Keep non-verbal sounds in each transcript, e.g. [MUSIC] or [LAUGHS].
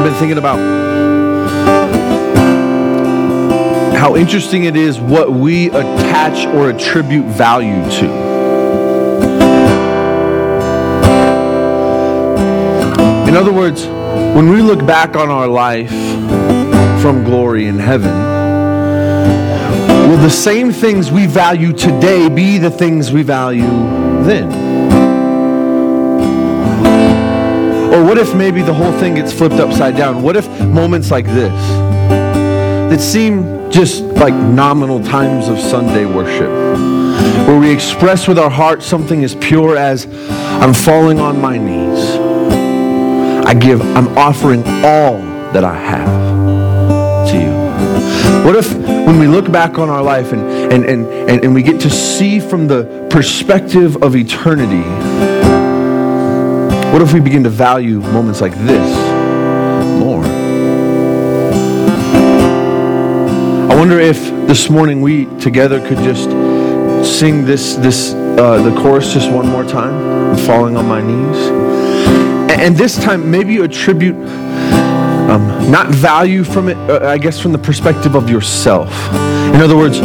I've been thinking about how interesting it is what we attach or attribute value to. In other words, when we look back on our life from glory in heaven, will the same things we value today be the things we value then? Or what if maybe the whole thing gets flipped upside down? What if moments like this that seem just like nominal times of Sunday worship, where we express with our heart something as pure as, I'm falling on my knees. I give, I'm offering all that I have to you. What if when we look back on our life and, and, and, and, and we get to see from the perspective of eternity, what if we begin to value moments like this more? I wonder if this morning we together could just sing this, this uh, the chorus just one more time, falling on my knees. And this time, maybe you attribute um, not value from it, uh, I guess, from the perspective of yourself. In other words,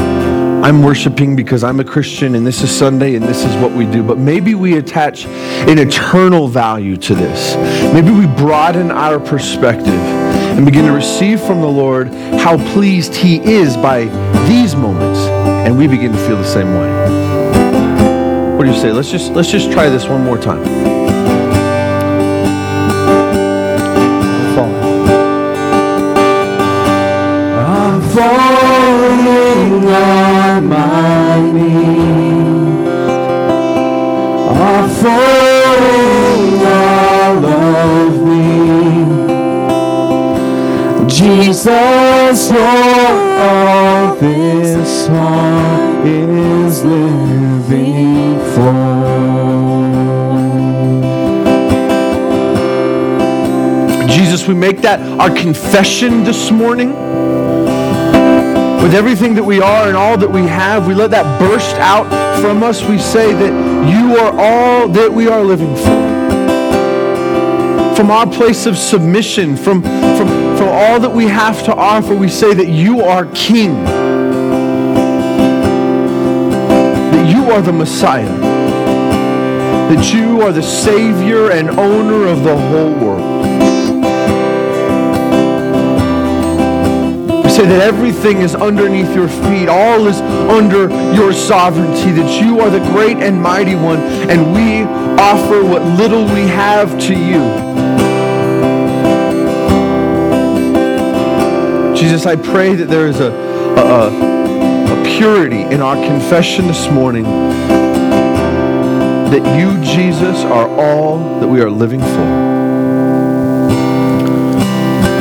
I'm worshiping because I'm a Christian and this is Sunday and this is what we do. But maybe we attach an eternal value to this. Maybe we broaden our perspective and begin to receive from the Lord how pleased He is by these moments. And we begin to feel the same way. What do you say? Let's just let's just try this one more time. Jesus, Lord, all this heart is living for. Jesus, we make that our confession this morning with everything that we are and all that we have, we let that burst out from us. We say that you are all that we are living for. From our place of submission, from, from, from all that we have to offer, we say that you are King. That you are the Messiah. That you are the Savior and owner of the whole world. We Say that everything is underneath your feet, all is under your sovereignty, that you are the great and mighty one, and we offer what little we have to you. Jesus, I pray that there is a, a, a purity in our confession this morning that you, Jesus, are all that we are living for.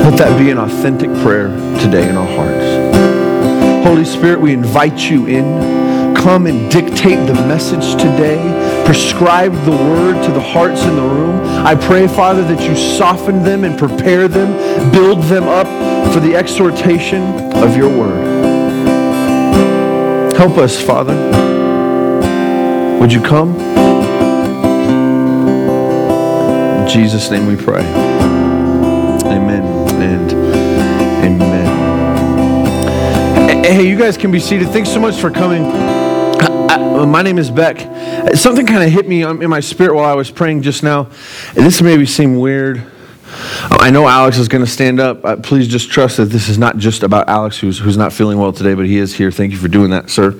Let that be an authentic prayer today in our hearts. Holy Spirit, we invite you in. Come and dictate the message today. Prescribe the word to the hearts in the room. I pray, Father, that you soften them and prepare them, build them up for the exhortation of your word. Help us, Father. Would you come? In Jesus' name we pray. Amen and amen. Hey, you guys can be seated. Thanks so much for coming. My name is Beck. Something kind of hit me um, in my spirit while I was praying just now. This maybe seem weird. I know Alex is going to stand up. Uh, please just trust that this is not just about Alex, who's, who's not feeling well today, but he is here. Thank you for doing that, sir.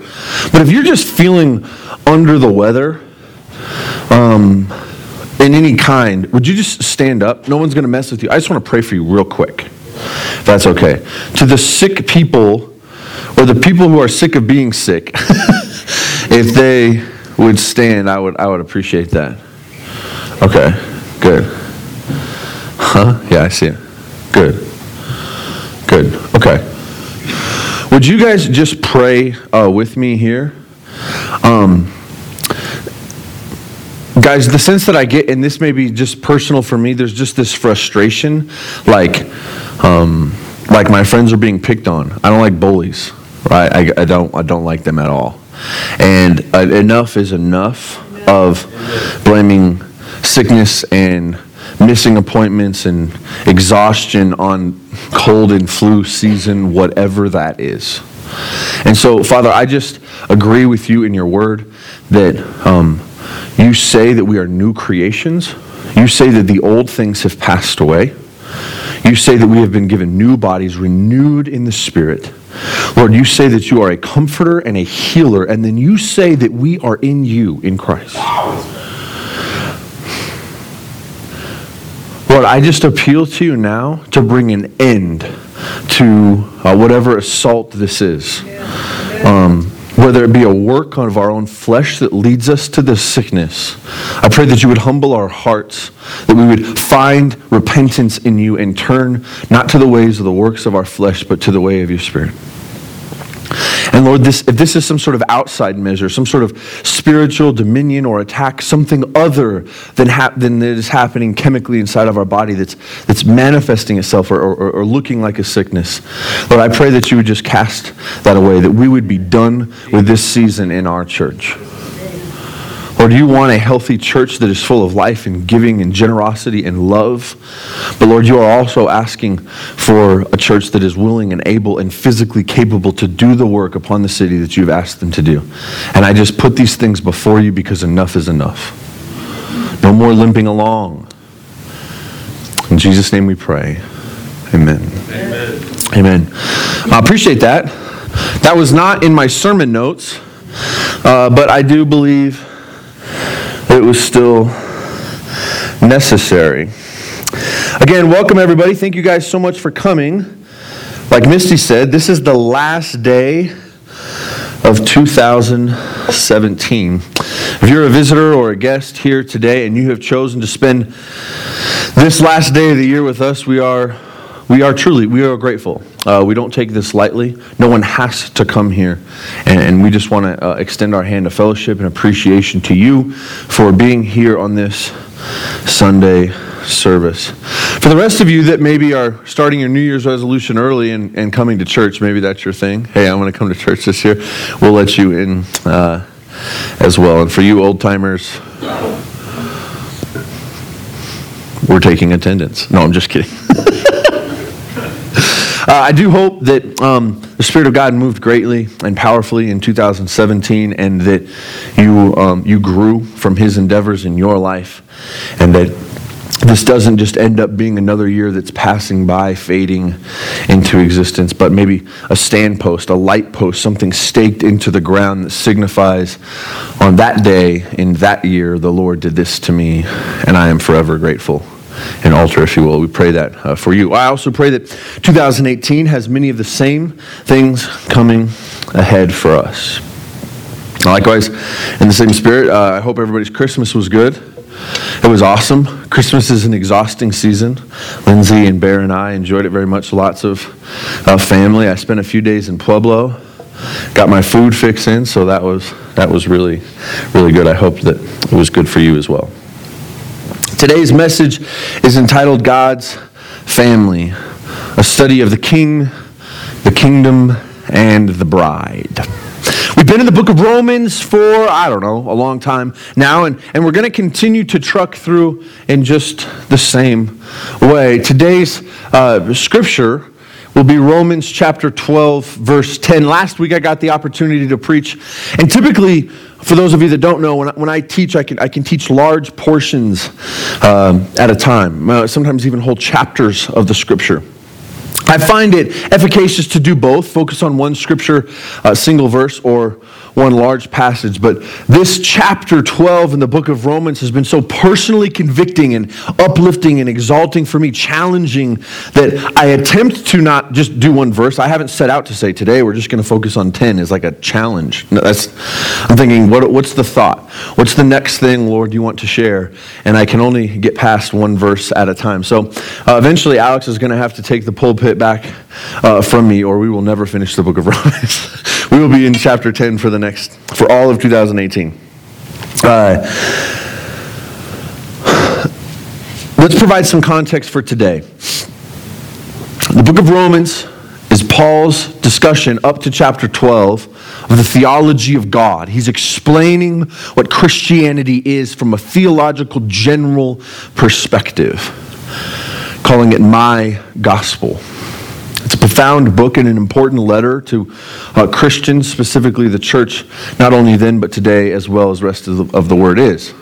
But if you're just feeling under the weather, um, in any kind, would you just stand up? No one's going to mess with you. I just want to pray for you real quick, if that's okay. To the sick people, or the people who are sick of being sick, [LAUGHS] if they would stand, I would, I would appreciate that. Okay, good. Huh? Yeah, I see it. Good. Good. Okay. Would you guys just pray uh, with me here? Um, guys, the sense that I get, and this may be just personal for me, there's just this frustration, like, um, like my friends are being picked on. I don't like bullies, right? I, I don't, I don't like them at all. And uh, enough is enough of blaming sickness and missing appointments and exhaustion on cold and flu season, whatever that is. And so, Father, I just agree with you in your word that um, you say that we are new creations. You say that the old things have passed away. You say that we have been given new bodies, renewed in the Spirit. Lord, you say that you are a comforter and a healer, and then you say that we are in you, in Christ. Lord, I just appeal to you now to bring an end to uh, whatever assault this is. Um, whether it be a work of our own flesh that leads us to this sickness. I pray that you would humble our hearts, that we would find repentance in you and turn not to the ways of the works of our flesh, but to the way of your Spirit. And Lord, this, if this is some sort of outside measure, some sort of spiritual dominion or attack, something other than, hap- than is happening chemically inside of our body that's, that's manifesting itself or, or, or looking like a sickness, Lord, I pray that you would just cast that away, that we would be done with this season in our church. Or do you want a healthy church that is full of life and giving and generosity and love? But Lord, you are also asking for a church that is willing and able and physically capable to do the work upon the city that you've asked them to do. And I just put these things before you because enough is enough. No more limping along. In Jesus' name we pray. Amen. Amen. Amen. I appreciate that. That was not in my sermon notes, uh, but I do believe it was still necessary. Again, welcome everybody. Thank you guys so much for coming. Like Misty said, this is the last day of 2017. If you're a visitor or a guest here today and you have chosen to spend this last day of the year with us, we are we are truly we are grateful. Uh, we don't take this lightly. No one has to come here. And, and we just want to uh, extend our hand of fellowship and appreciation to you for being here on this sunday service. For the rest of you that maybe are starting your new year's resolution early and, and coming to church maybe that's your thing. Hey i'm going to come to church this year. We'll let you in uh, as well. And for you old timers we're taking attendance. No i'm just kidding [LAUGHS] Uh, I do hope that um, the Spirit of God moved greatly and powerfully in 2017 and that you, um, you grew from His endeavors in your life and that this doesn't just end up being another year that's passing by, fading into existence, but maybe a stand post, a light post, something staked into the ground that signifies on that day in that year, the Lord did this to me, and I am forever grateful an altar, if you will. We pray that uh, for you. I also pray that 2018 has many of the same things coming ahead for us. Likewise, in the same spirit, uh, I hope everybody's Christmas was good. It was awesome. Christmas is an exhausting season. Lindsay and Bear and I enjoyed it very much. Lots of uh, family. I spent a few days in Pueblo. Got my food fix in, so that was that was really, really good. I hope that it was good for you as well. Today's message is entitled God's Family, a study of the King, the Kingdom, and the Bride. We've been in the book of Romans for, I don't know, a long time now, and, and we're going to continue to truck through in just the same way. Today's uh, scripture will be Romans chapter 12, verse 10. Last week I got the opportunity to preach, and typically, for those of you that don't know, when I, when I teach, I can, I can teach large portions um, at a time, uh, sometimes even whole chapters of the scripture. I find it efficacious to do both, focus on one scripture, a single verse, or one large passage. But this chapter 12 in the book of Romans has been so personally convicting and uplifting and exalting for me, challenging that I attempt to not just do one verse. I haven't set out to say today we're just going to focus on 10 is like a challenge. That's, I'm thinking, what, what's the thought? What's the next thing, Lord, you want to share? And I can only get past one verse at a time. So uh, eventually, Alex is going to have to take the pulpit back uh, from me, or we will never finish the book of [LAUGHS] Romans. We will be in chapter 10 for the next, for all of 2018. Uh, let's provide some context for today. The book of Romans is Paul's discussion up to chapter 12 of the theology of God. He's explaining what Christianity is from a theological general perspective, calling it my gospel. It's a profound book and an important letter to uh, Christians, specifically the church, not only then but today, as well as rest of the, of the word is.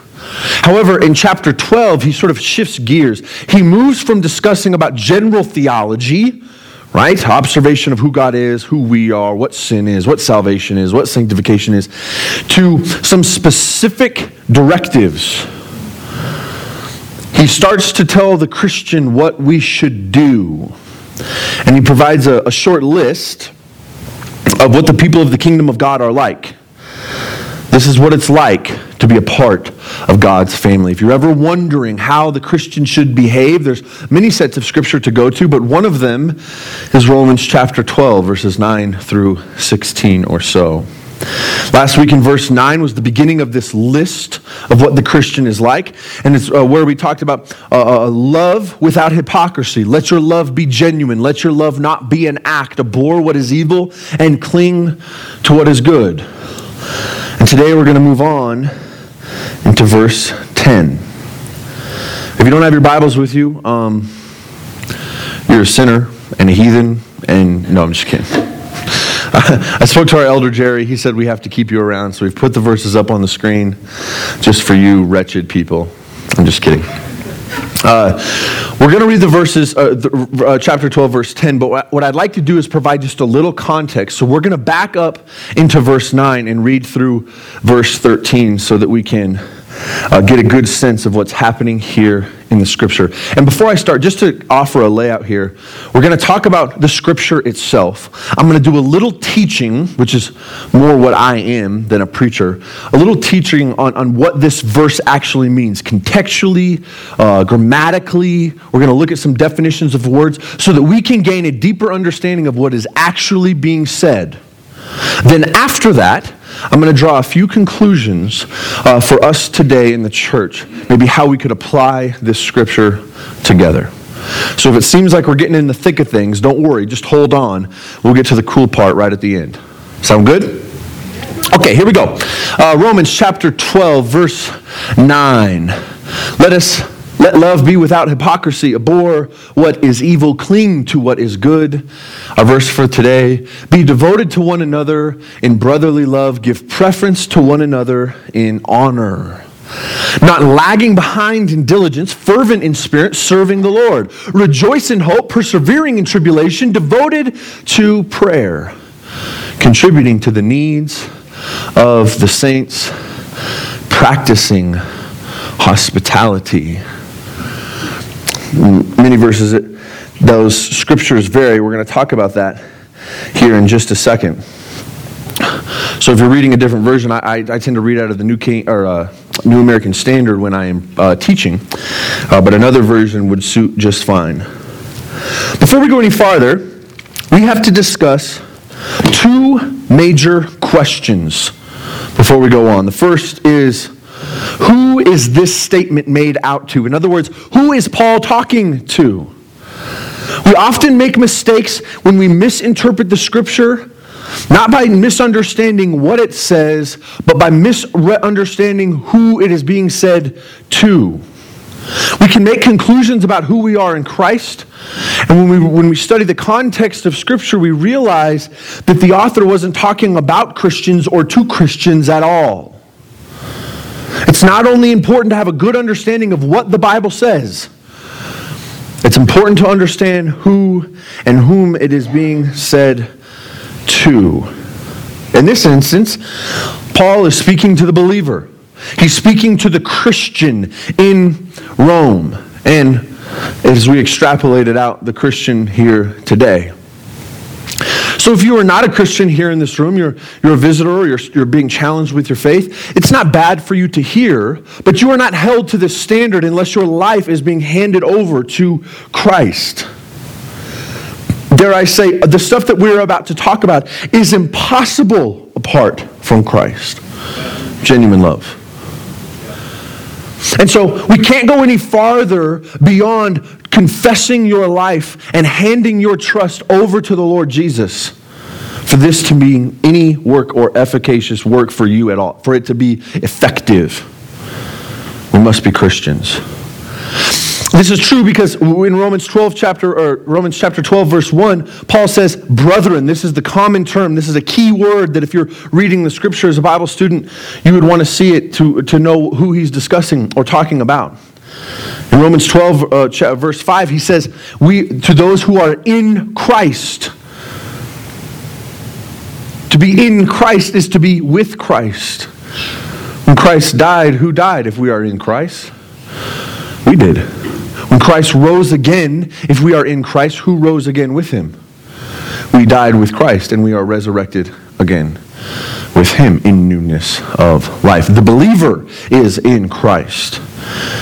However, in chapter 12, he sort of shifts gears. He moves from discussing about general theology, right? Observation of who God is, who we are, what sin is, what salvation is, what sanctification is, to some specific directives. He starts to tell the Christian what we should do. And he provides a, a short list of what the people of the kingdom of God are like. This is what it's like to be a part of God's family. If you're ever wondering how the Christian should behave, there's many sets of scripture to go to, but one of them is Romans chapter 12, verses 9 through 16 or so. Last week in verse 9 was the beginning of this list of what the Christian is like. And it's uh, where we talked about uh, uh, love without hypocrisy. Let your love be genuine. Let your love not be an act. Abhor what is evil and cling to what is good. And today we're going to move on into verse 10. If you don't have your Bibles with you, um, you're a sinner and a heathen, and no, I'm just kidding. [LAUGHS] I spoke to our elder Jerry. He said we have to keep you around, so we've put the verses up on the screen just for you wretched people. I'm just kidding. Uh, we're going to read the verses, uh, the, uh, chapter 12, verse 10, but what I'd like to do is provide just a little context. So we're going to back up into verse 9 and read through verse 13 so that we can uh, get a good sense of what's happening here in the scripture. And before I start, just to offer a layout here, we're going to talk about the scripture itself. I'm going to do a little teaching, which is more what I am than a preacher, a little teaching on, on what this verse actually means contextually, uh, grammatically. We're going to look at some definitions of words so that we can gain a deeper understanding of what is actually being said. Then, after that, I'm going to draw a few conclusions uh, for us today in the church, maybe how we could apply this scripture together. So if it seems like we're getting in the thick of things, don't worry, just hold on. We'll get to the cool part right at the end. Sound good? Okay, here we go. Uh, Romans chapter 12, verse 9. Let us let love be without hypocrisy. Abhor what is evil, cling to what is good. Our verse for today be devoted to one another in brotherly love, give preference to one another in honor. Not lagging behind in diligence, fervent in spirit, serving the Lord. Rejoice in hope, persevering in tribulation, devoted to prayer, contributing to the needs of the saints, practicing hospitality many verses, those scriptures vary. We're going to talk about that here in just a second. So if you're reading a different version, I, I, I tend to read out of the New, King, or, uh, New American Standard when I am uh, teaching, uh, but another version would suit just fine. Before we go any farther, we have to discuss two major questions before we go on. The first is who is this statement made out to? In other words, who is Paul talking to? We often make mistakes when we misinterpret the scripture, not by misunderstanding what it says, but by misunderstanding who it is being said to. We can make conclusions about who we are in Christ. And when we, when we study the context of Scripture, we realize that the author wasn't talking about Christians or to Christians at all. It's not only important to have a good understanding of what the Bible says, it's important to understand who and whom it is being said to. In this instance, Paul is speaking to the believer. He's speaking to the Christian in Rome. And as we extrapolated out, the Christian here today. So if you are not a Christian here in this room, you're, you're a visitor, or you're, you're being challenged with your faith, it's not bad for you to hear, but you are not held to this standard unless your life is being handed over to Christ. Dare I say, the stuff that we're about to talk about is impossible apart from Christ. Genuine love. And so we can't go any farther beyond confessing your life and handing your trust over to the Lord Jesus for this to be any work or efficacious work for you at all, for it to be effective, we must be Christians. This is true because in Romans 12 chapter or Romans chapter 12 verse 1, Paul says, "Brethren." This is the common term. This is a key word that if you're reading the scripture as a Bible student, you would want to see it to, to know who he's discussing or talking about. In Romans 12 uh, verse 5, he says, "We to those who are in Christ." To be in Christ is to be with Christ. When Christ died, who died if we are in Christ? We did. When Christ rose again, if we are in Christ, who rose again with him? We died with Christ and we are resurrected again with him in newness of life. The believer is in Christ.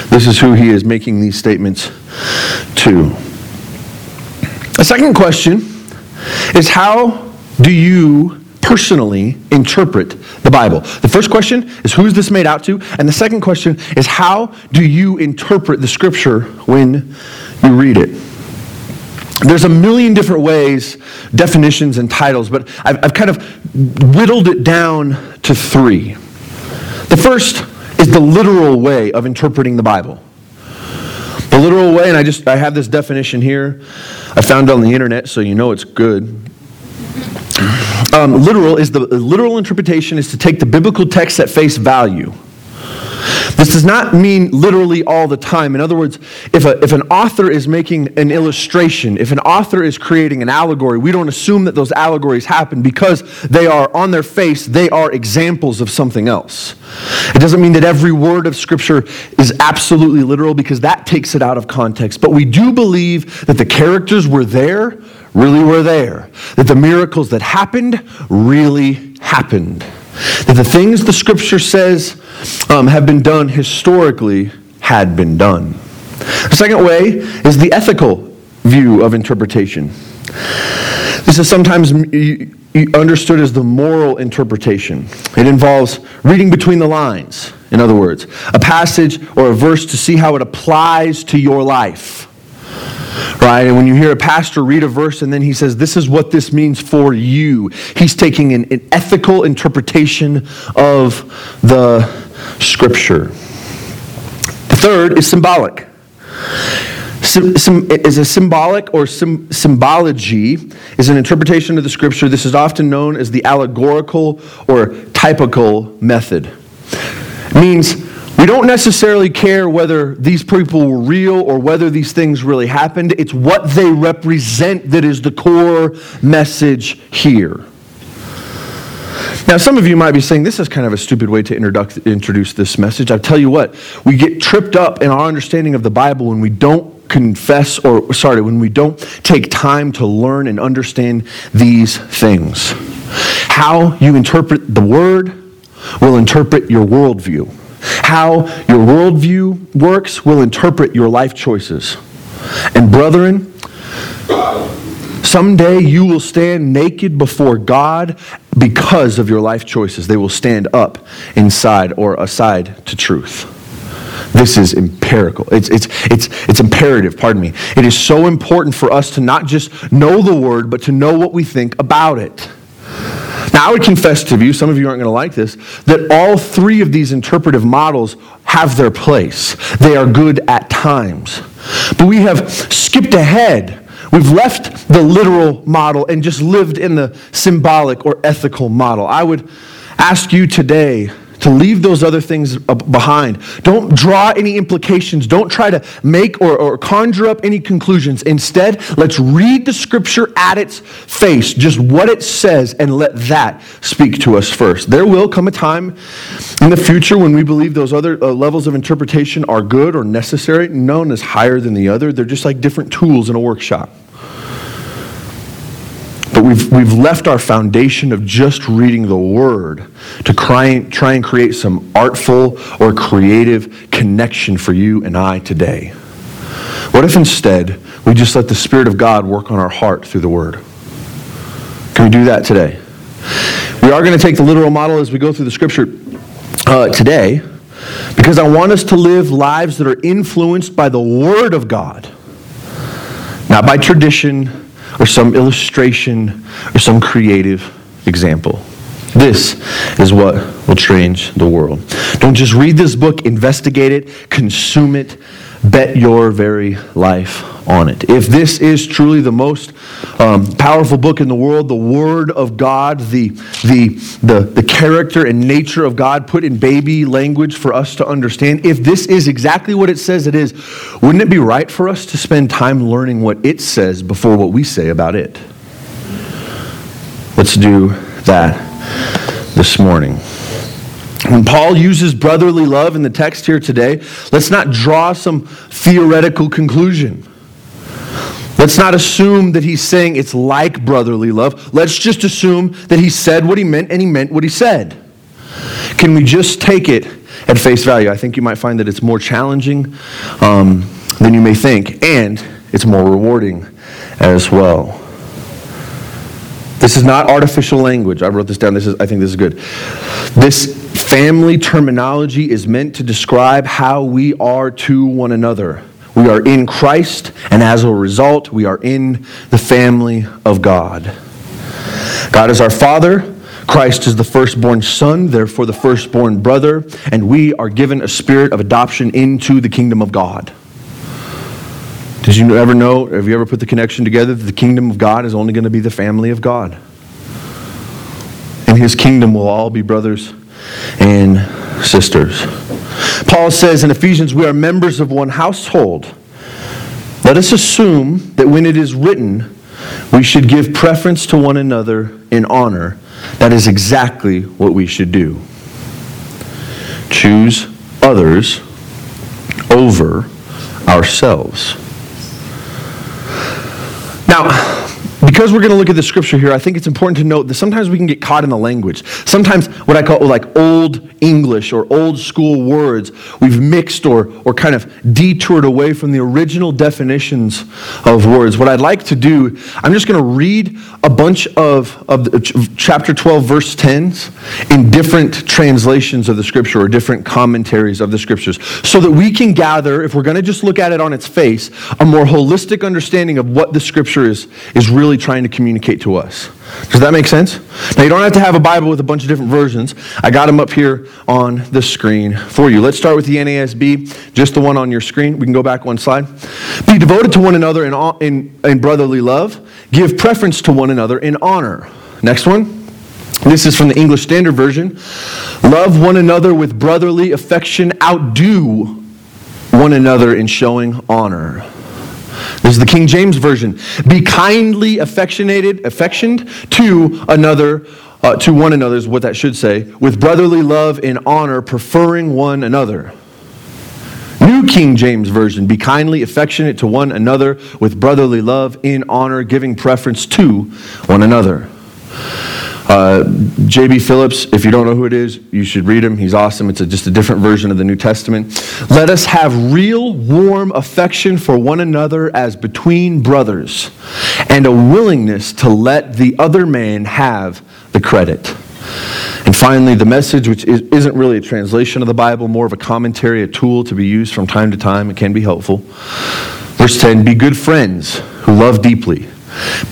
This is who he is making these statements to. A second question is how do you personally interpret the Bible? The first question is who is this made out to? And the second question is how do you interpret the scripture when you read it? There's a million different ways, definitions, and titles, but I've, I've kind of whittled it down to three. The first is the literal way of interpreting the Bible. The literal way, and I just I have this definition here. I found it on the internet, so you know it's good. Um, literal is the literal interpretation is to take the biblical text at face value. This does not mean literally all the time. In other words, if, a, if an author is making an illustration, if an author is creating an allegory, we don't assume that those allegories happen because they are on their face, they are examples of something else. It doesn't mean that every word of Scripture is absolutely literal because that takes it out of context. But we do believe that the characters were there really were there, that the miracles that happened really happened, that the things the scripture says um, have been done historically had been done. The second way is the ethical view of interpretation. This is sometimes understood as the moral interpretation. It involves reading between the lines, in other words, a passage or a verse to see how it applies to your life right? And when you hear a pastor read a verse and then he says, This is what this means for you, he's taking an, an ethical interpretation of the scripture. The third is symbolic. is a symbolic or symbology is an interpretation of the scripture. This is often known as the allegorical or typical method. It means we don't necessarily care whether these people were real or whether these things really happened. It's what they represent that is the core message here. Now, some of you might be saying this is kind of a stupid way to introduce this message. I tell you what, we get tripped up in our understanding of the Bible when we don't confess, or sorry, when we don't take time to learn and understand these things. How you interpret the Word will interpret your worldview. How your worldview works will interpret your life choices. And, brethren, someday you will stand naked before God because of your life choices. They will stand up inside or aside to truth. This is empirical. It's, it's, it's, it's imperative, pardon me. It is so important for us to not just know the word, but to know what we think about it. Now, I would confess to you, some of you aren't going to like this, that all three of these interpretive models have their place. They are good at times. But we have skipped ahead. We've left the literal model and just lived in the symbolic or ethical model. I would ask you today to leave those other things behind. Don't draw any implications. Don't try to make or, or conjure up any conclusions. Instead, let's read the scripture at its face, just what it says, and let that speak to us first. There will come a time in the future when we believe those other uh, levels of interpretation are good or necessary. None is higher than the other. They're just like different tools in a workshop. But we've, we've left our foundation of just reading the Word to try, try and create some artful or creative connection for you and I today. What if instead we just let the Spirit of God work on our heart through the Word? Can we do that today? We are going to take the literal model as we go through the Scripture uh, today because I want us to live lives that are influenced by the Word of God not by tradition or some illustration or some creative example. This is what will change the world. Don't just read this book, investigate it, consume it, bet your very life on it. If this is truly the most um, powerful book in the world, the Word of God, the, the, the, the character and nature of God put in baby language for us to understand, if this is exactly what it says it is, wouldn't it be right for us to spend time learning what it says before what we say about it? Let's do that this morning. When Paul uses brotherly love in the text here today, let's not draw some theoretical conclusion. Let's not assume that he's saying it's like brotherly love. Let's just assume that he said what he meant and he meant what he said. Can we just take it at face value? I think you might find that it's more challenging um, than you may think, and it's more rewarding as well. This is not artificial language. I wrote this down. This is, I think this is good. This family terminology is meant to describe how we are to one another. We are in Christ, and as a result, we are in the family of God. God is our Father. Christ is the firstborn son, therefore the firstborn brother, and we are given a spirit of adoption into the kingdom of God. Did you ever know, have you ever put the connection together that the kingdom of God is only going to be the family of God? In his kingdom will all be brothers and sisters. Paul says in Ephesians, we are members of one household. Let us assume that when it is written, we should give preference to one another in honor. That is exactly what we should do. Choose others over ourselves. Now, because we're going to look at the scripture here, I think it's important to note that sometimes we can get caught in the language. Sometimes what I call like old English or old school words, we've mixed or, or kind of detoured away from the original definitions of words. What I'd like to do, I'm just going to read a bunch of, of chapter 12, verse 10s in different translations of the scripture or different commentaries of the scriptures so that we can gather, if we're going to just look at it on its face, a more holistic understanding of what the scripture is, is really trying to communicate to us. Does that make sense? Now, you don't have to have a Bible with a bunch of different versions. I got them up here on the screen for you. Let's start with the NASB, just the one on your screen. We can go back one slide. Be devoted to one another in, in, in brotherly love, give preference to one another in honor. Next one. This is from the English Standard Version. Love one another with brotherly affection, outdo one another in showing honor. This is the King James Version. Be kindly affectionated, affectioned to another, uh, to one another is what that should say, with brotherly love and honor, preferring one another. New King James Version, be kindly affectionate to one another with brotherly love in honor, giving preference to one another. Uh, J.B. Phillips, if you don't know who it is, you should read him. He's awesome. It's a, just a different version of the New Testament. Let us have real warm affection for one another as between brothers, and a willingness to let the other man have the credit. And finally, the message, which is, isn't really a translation of the Bible, more of a commentary, a tool to be used from time to time. It can be helpful. Verse 10 Be good friends who love deeply.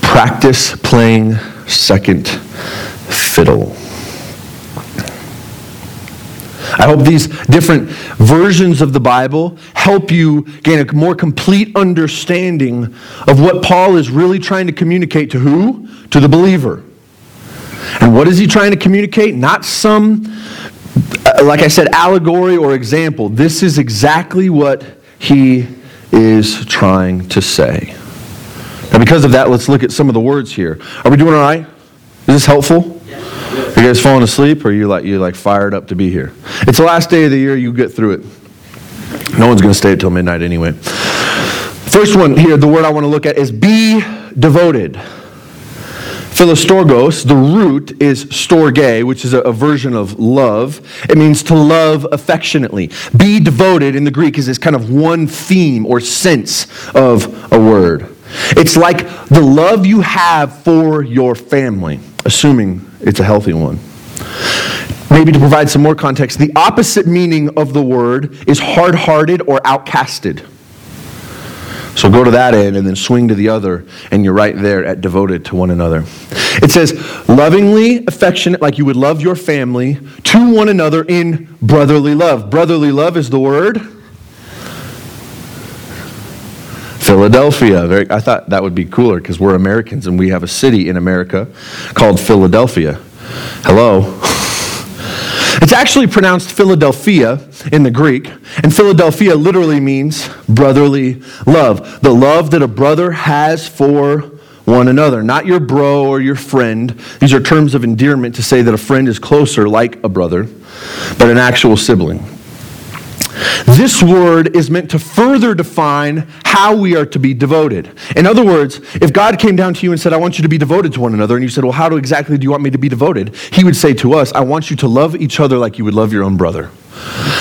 Practice playing second fiddle. I hope these different versions of the Bible help you gain a more complete understanding of what Paul is really trying to communicate to who? To the believer. And what is he trying to communicate? Not some, like I said, allegory or example. This is exactly what he is trying to say. Now, because of that, let's look at some of the words here. Are we doing all right? Is this helpful? Are you guys falling asleep, or are you like you like fired up to be here? It's the last day of the year. You get through it. No one's going to stay until midnight anyway. First one here, the word I want to look at is be devoted. Philostorgos, the root is storge, which is a, a, version of love. It means to love affectionately. Be devoted in the Greek is this kind of one theme or sense of a word. It's like the love you have for your family, assuming it's a healthy one. Maybe to provide some more context, the opposite meaning of the word is hard hearted or outcasted. So go to that end and then swing to the other, and you're right there at devoted to one another. It says, lovingly affectionate, like you would love your family, to one another in brotherly love. Brotherly love is the word Philadelphia. Very, I thought that would be cooler because we're Americans and we have a city in America called Philadelphia. Hello. [LAUGHS] It's actually pronounced Philadelphia in the Greek, and Philadelphia literally means brotherly love. The love that a brother has for one another, not your bro or your friend. These are terms of endearment to say that a friend is closer, like a brother, but an actual sibling. This word is meant to further define how we are to be devoted. In other words, if God came down to you and said, I want you to be devoted to one another, and you said, Well, how do exactly do you want me to be devoted? He would say to us, I want you to love each other like you would love your own brother.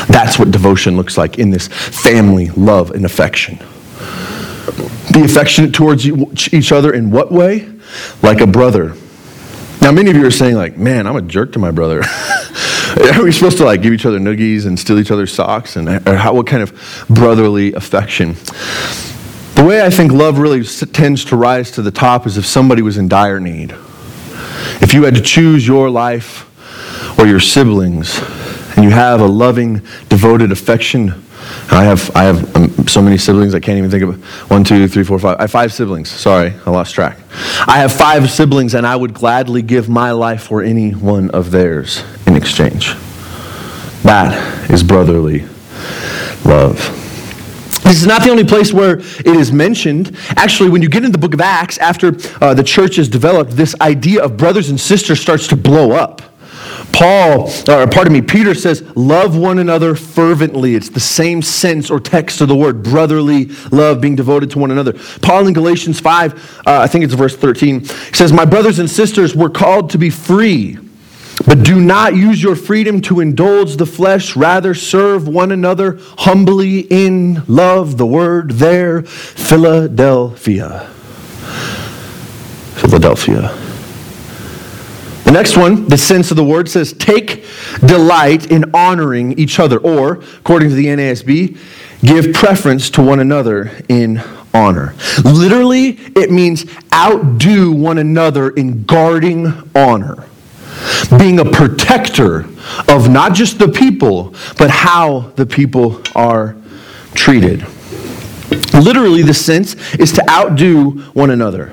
That's what devotion looks like in this family love and affection. Be affectionate towards each other in what way? Like a brother. Now, many of you are saying, like, man, I'm a jerk to my brother. [LAUGHS] [LAUGHS] Are we supposed to like give each other noogies and steal each other's socks? And how, what kind of brotherly affection? The way I think love really tends to rise to the top is if somebody was in dire need. If you had to choose your life or your siblings, and you have a loving, devoted affection I have, I have um, so many siblings, I can't even think of one, two, three, four, five. I have five siblings. Sorry, I lost track. I have five siblings, and I would gladly give my life for any one of theirs in exchange. That is brotherly love. This is not the only place where it is mentioned. Actually, when you get into the book of Acts, after uh, the church is developed, this idea of brothers and sisters starts to blow up. Paul, or pardon me, Peter says, love one another fervently. It's the same sense or text of the word, brotherly love, being devoted to one another. Paul in Galatians 5, uh, I think it's verse 13, says, My brothers and sisters, were called to be free, but do not use your freedom to indulge the flesh. Rather, serve one another humbly in love. The word there, Philadelphia. Philadelphia. The next one, the sense of the word says, take delight in honoring each other, or, according to the NASB, give preference to one another in honor. Literally, it means outdo one another in guarding honor, being a protector of not just the people, but how the people are treated. Literally, the sense is to outdo one another.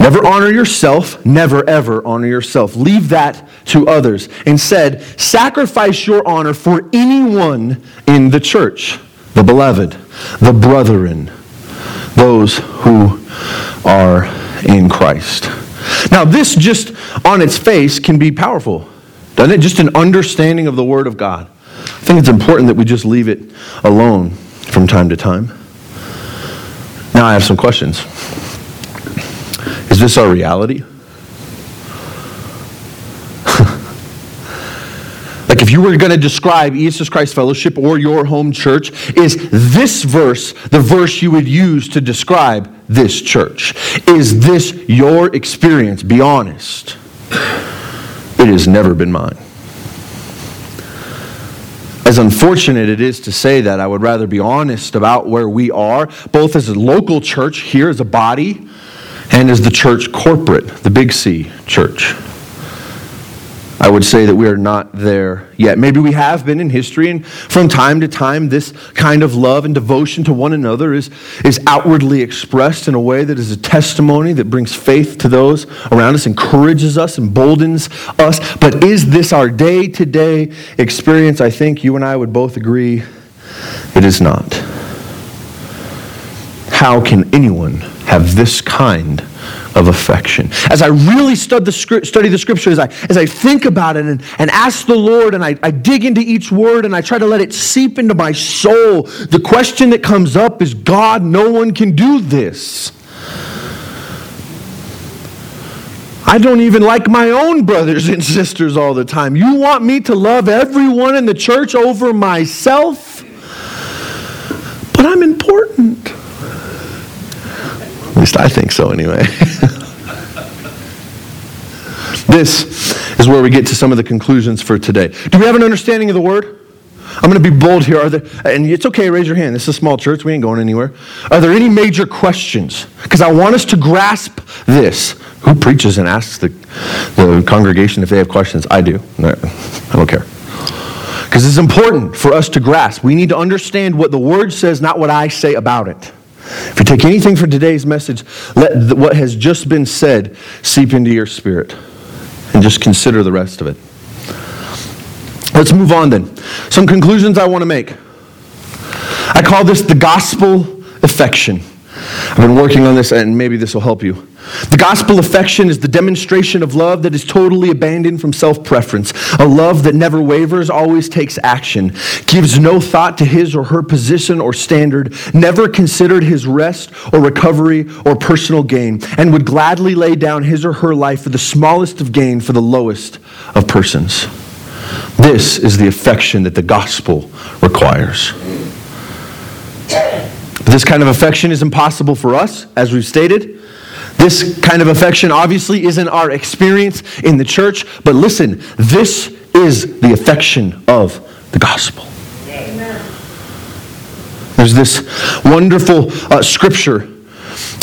Never honor yourself. Never, ever honor yourself. Leave that to others. Instead, sacrifice your honor for anyone in the church the beloved, the brethren, those who are in Christ. Now, this just on its face can be powerful, doesn't it? Just an understanding of the Word of God. I think it's important that we just leave it alone from time to time. Now, I have some questions. Is this our reality? [LAUGHS] like if you were going to describe Jesus Christ Fellowship or your home church, is this verse the verse you would use to describe this church? Is this your experience? Be honest. It has never been mine. As unfortunate it is to say that, I would rather be honest about where we are, both as a local church here as a body and as the church corporate, the Big C church. I would say that we are not there yet. Maybe we have been in history, and from time to time, this kind of love and devotion to one another is, is outwardly expressed in a way that is a testimony that brings faith to those around us, encourages us, emboldens us. But is this our day to day experience? I think you and I would both agree it is not. How can anyone have this kind of affection. As I really study the, study the scripture, as I, as I think about it and, and ask the Lord and I, I dig into each word and I try to let it seep into my soul, the question that comes up is God, no one can do this. I don't even like my own brothers and sisters all the time. You want me to love everyone in the church over myself? But I'm important. Least I think so, anyway. this is where we get to some of the conclusions for today. Do we have an understanding of the word? I'm going to be bold here. Are there, and it's okay, raise your hand. This is a small church. We ain't going anywhere. Are there any major questions? Because I want us to grasp this. Who preaches and asks the, the congregation if they have questions? I do. I don't care. Because it's important for us to grasp. We need to understand what the Word says, not what I say about it. If you take anything from today's message, let the, what has just been said seep into your spirit and just consider the rest of it. Let's move on then. Some conclusions I want to make. I call this the gospel affection. I've been working on this, and maybe this will help you. The gospel affection is the demonstration of love that is totally abandoned from self preference, a love that never wavers, always takes action, gives no thought to his or her position or standard, never considered his rest or recovery or personal gain, and would gladly lay down his or her life for the smallest of gain for the lowest of persons. This is the affection that the gospel requires. This kind of affection is impossible for us, as we've stated. This kind of affection obviously isn't our experience in the church, but listen, this is the affection of the gospel. There's this wonderful uh, scripture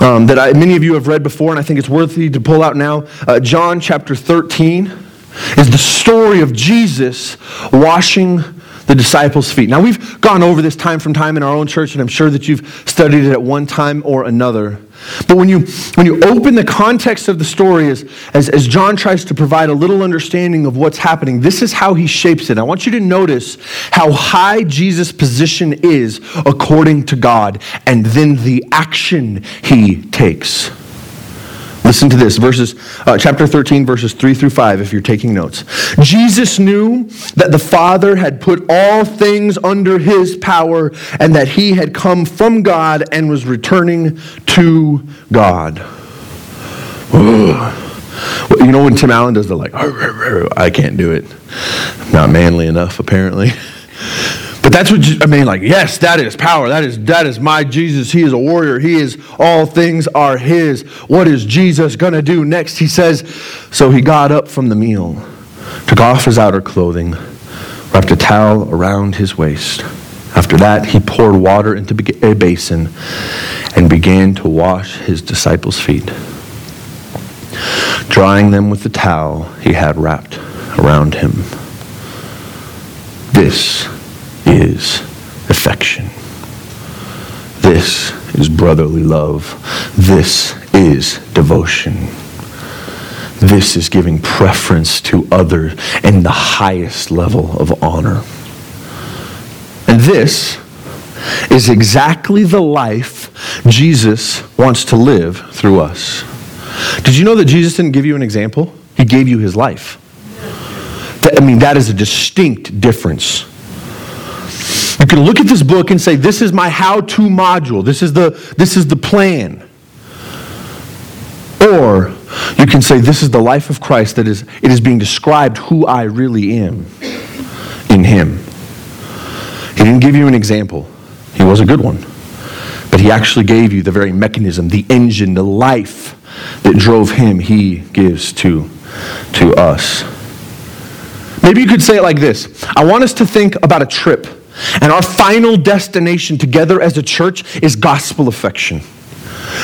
um, that I, many of you have read before, and I think it's worthy to pull out now. Uh, John chapter 13 is the story of Jesus washing the disciples' feet. Now, we've gone over this time from time in our own church, and I'm sure that you've studied it at one time or another. But when you, when you open the context of the story, as, as, as John tries to provide a little understanding of what's happening, this is how he shapes it. I want you to notice how high Jesus' position is according to God, and then the action he takes. Listen to this, verses, uh, chapter 13, verses 3 through 5, if you're taking notes. Jesus knew that the Father had put all things under his power and that he had come from God and was returning to God. Well, you know when Tim Allen does the like, I can't do it. Not manly enough, apparently. But that's what I mean. Like, yes, that is power. That is that is my Jesus. He is a warrior. He is all things are His. What is Jesus gonna do next? He says. So he got up from the meal, took off his outer clothing, wrapped a towel around his waist. After that, he poured water into a basin and began to wash his disciples' feet, drying them with the towel he had wrapped around him. This is affection. This is brotherly love. This is devotion. This is giving preference to other and the highest level of honor. And this is exactly the life Jesus wants to live through us. Did you know that Jesus didn't give you an example? He gave you his life. I mean, that is a distinct difference. Can look at this book and say, This is my how to module. This is, the, this is the plan. Or you can say, This is the life of Christ that is, it is being described who I really am in Him. He didn't give you an example, He was a good one. But He actually gave you the very mechanism, the engine, the life that drove Him, He gives to, to us. Maybe you could say it like this I want us to think about a trip and our final destination together as a church is gospel affection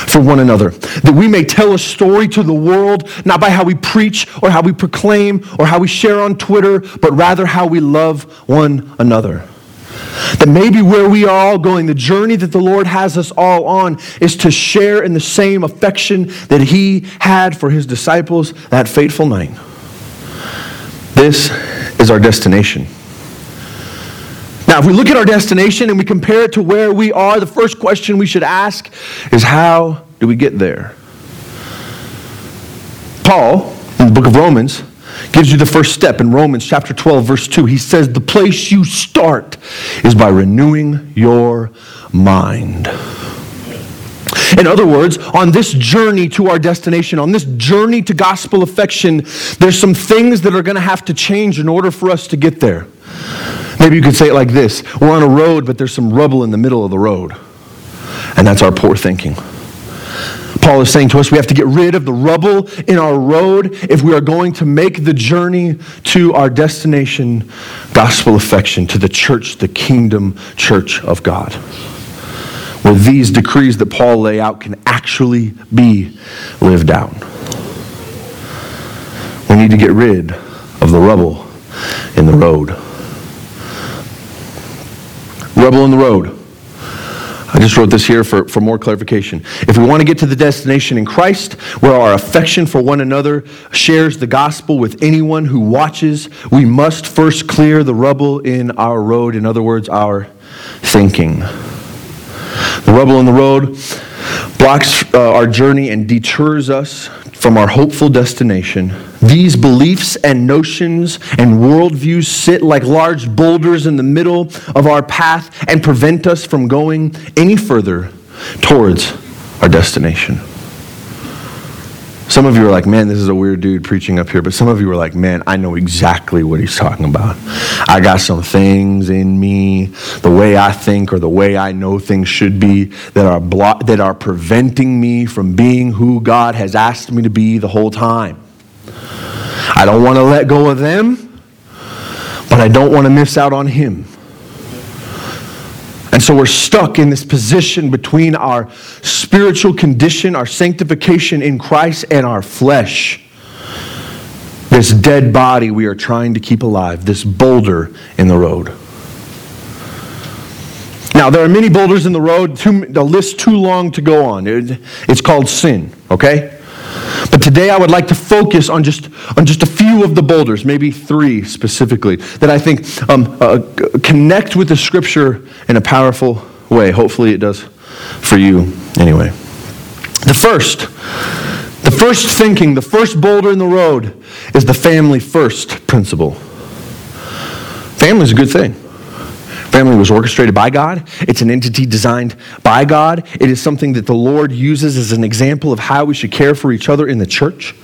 for one another. That we may tell a story to the world, not by how we preach or how we proclaim or how we share on Twitter, but rather how we love one another. That maybe where we are all going, the journey that the Lord has us all on, is to share in the same affection that He had for His disciples that fateful night. This is our destination. Now, if we look at our destination and we compare it to where we are, the first question we should ask is how do we get there? Paul, in the book of Romans, gives you the first step in Romans chapter 12, verse 2. He says, The place you start is by renewing your mind. In other words, on this journey to our destination, on this journey to gospel affection, there's some things that are going to have to change in order for us to get there. Maybe you could say it like this We're on a road, but there's some rubble in the middle of the road. And that's our poor thinking. Paul is saying to us we have to get rid of the rubble in our road if we are going to make the journey to our destination, gospel affection, to the church, the kingdom church of God. Where these decrees that Paul lay out can actually be lived out. We need to get rid of the rubble in the road. Rubble in the road. I just wrote this here for, for more clarification. If we want to get to the destination in Christ, where our affection for one another shares the gospel with anyone who watches, we must first clear the rubble in our road. In other words, our thinking. The rubble in the road blocks uh, our journey and deters us from our hopeful destination. These beliefs and notions and worldviews sit like large boulders in the middle of our path and prevent us from going any further towards our destination. Some of you are like, man, this is a weird dude preaching up here. But some of you are like, man, I know exactly what he's talking about. I got some things in me, the way I think or the way I know things should be, that are, blo- that are preventing me from being who God has asked me to be the whole time. I don't want to let go of them, but I don't want to miss out on Him. And so we're stuck in this position between our spiritual condition, our sanctification in Christ, and our flesh. This dead body we are trying to keep alive, this boulder in the road. Now, there are many boulders in the road, too, the list too long to go on. It, it's called sin, okay? But today I would like to focus on just, on just a few of the boulders, maybe three specifically, that I think um, uh, connect with the scripture in a powerful way. Hopefully it does for you anyway. The first, the first thinking, the first boulder in the road is the family first principle. Family is a good thing. Family was orchestrated by God. It's an entity designed by God. It is something that the Lord uses as an example of how we should care for each other in the church.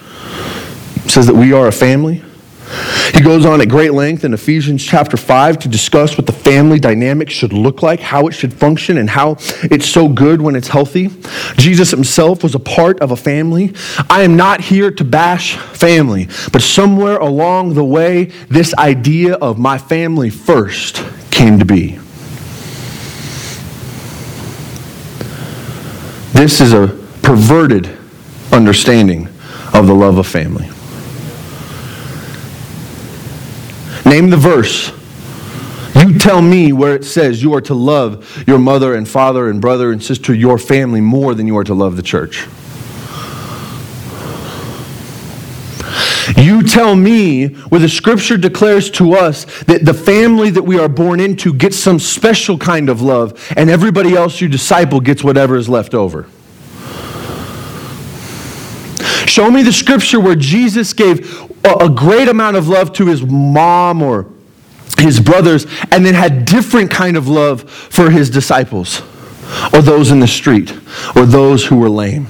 It says that we are a family. He goes on at great length in Ephesians chapter 5 to discuss what the family dynamic should look like, how it should function, and how it's so good when it's healthy. Jesus himself was a part of a family. I am not here to bash family, but somewhere along the way, this idea of my family first came to be. This is a perverted understanding of the love of family. Name the verse. You tell me where it says you are to love your mother and father and brother and sister, your family, more than you are to love the church. You tell me where the scripture declares to us that the family that we are born into gets some special kind of love, and everybody else you disciple gets whatever is left over. Show me the scripture where Jesus gave a great amount of love to his mom or his brothers and then had different kind of love for his disciples or those in the street or those who were lame.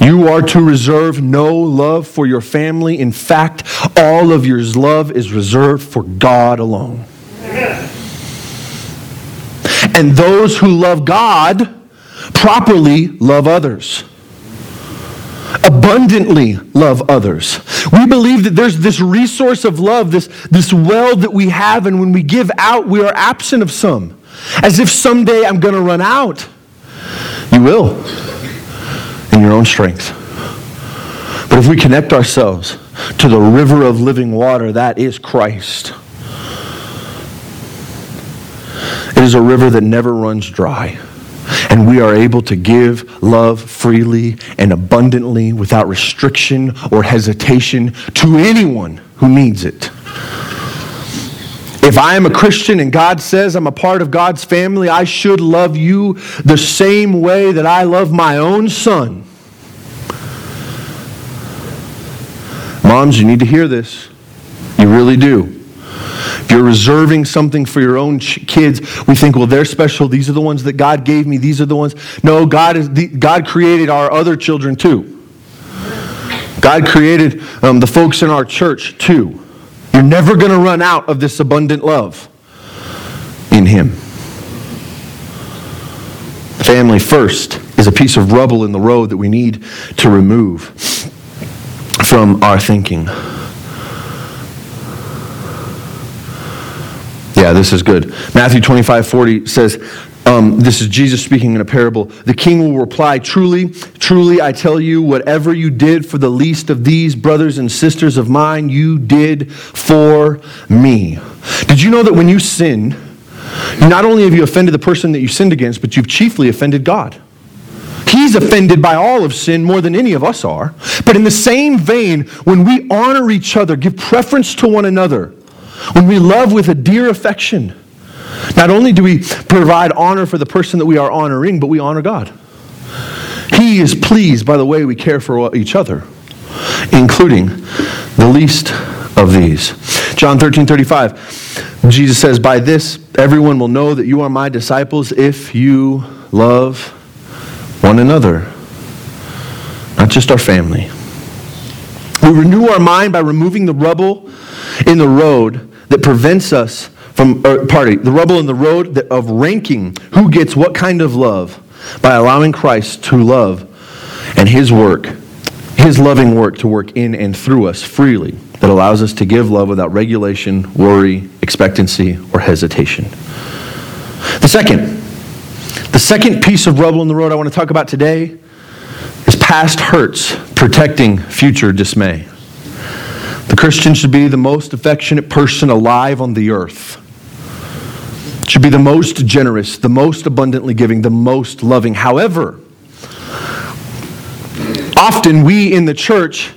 You are to reserve no love for your family. In fact, all of your love is reserved for God alone. And those who love God properly love others. Abundantly love others. We believe that there's this resource of love, this, this well that we have, and when we give out, we are absent of some. As if someday I'm going to run out. You will in your own strength. But if we connect ourselves to the river of living water, that is Christ. It is a river that never runs dry. And we are able to give love freely and abundantly without restriction or hesitation to anyone who needs it. If I am a Christian and God says I'm a part of God's family, I should love you the same way that I love my own son. Moms, you need to hear this. You really do. If you're reserving something for your own kids, we think, well, they're special. These are the ones that God gave me. These are the ones. No, God, is the, God created our other children too. God created um, the folks in our church too. You're never going to run out of this abundant love in Him. Family first is a piece of rubble in the road that we need to remove from our thinking. Yeah, this is good. Matthew 25, 40 says, um, this is Jesus speaking in a parable. The king will reply, Truly, truly, I tell you, whatever you did for the least of these brothers and sisters of mine, you did for me. Did you know that when you sin, not only have you offended the person that you sinned against, but you've chiefly offended God? He's offended by all of sin more than any of us are. But in the same vein, when we honor each other, give preference to one another, when we love with a dear affection, not only do we provide honor for the person that we are honoring, but we honor God. He is pleased by the way we care for each other, including the least of these. John 13 35, Jesus says, By this everyone will know that you are my disciples if you love one another, not just our family. We renew our mind by removing the rubble in the road that prevents us from or, party the rubble in the road of ranking who gets what kind of love by allowing Christ to love and his work his loving work to work in and through us freely that allows us to give love without regulation worry expectancy or hesitation the second the second piece of rubble in the road I want to talk about today is past hurts protecting future dismay the Christian should be the most affectionate person alive on the earth should be the most generous, the most abundantly giving, the most loving. However, often we in the church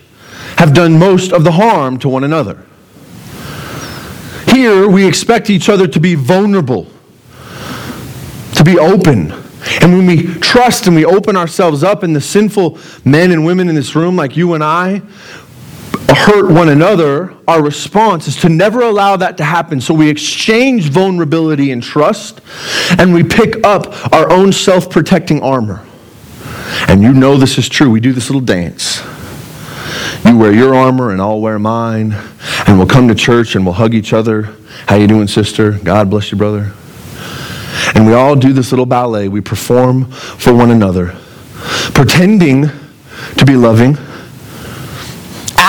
have done most of the harm to one another. Here, we expect each other to be vulnerable, to be open. And when we trust and we open ourselves up, and the sinful men and women in this room, like you and I, hurt one another, our response is to never allow that to happen. So we exchange vulnerability and trust, and we pick up our own self protecting armor. And you know this is true. We do this little dance. You wear your armor, and I'll wear mine, and we'll come to church and we'll hug each other. How you doing, sister? God bless you, brother. And we all do this little ballet. We perform for one another, pretending to be loving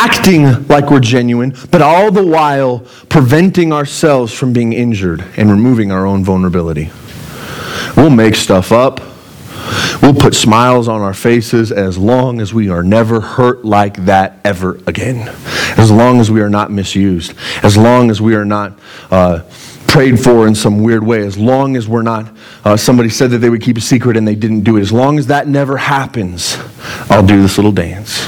acting like we're genuine, but all the while preventing ourselves from being injured and removing our own vulnerability. We'll make stuff up. We'll put smiles on our faces as long as we are never hurt like that ever again. As long as we are not misused. As long as we are not uh, prayed for in some weird way. As long as we're not, uh, somebody said that they would keep a secret and they didn't do it. As long as that never happens, I'll do this little dance.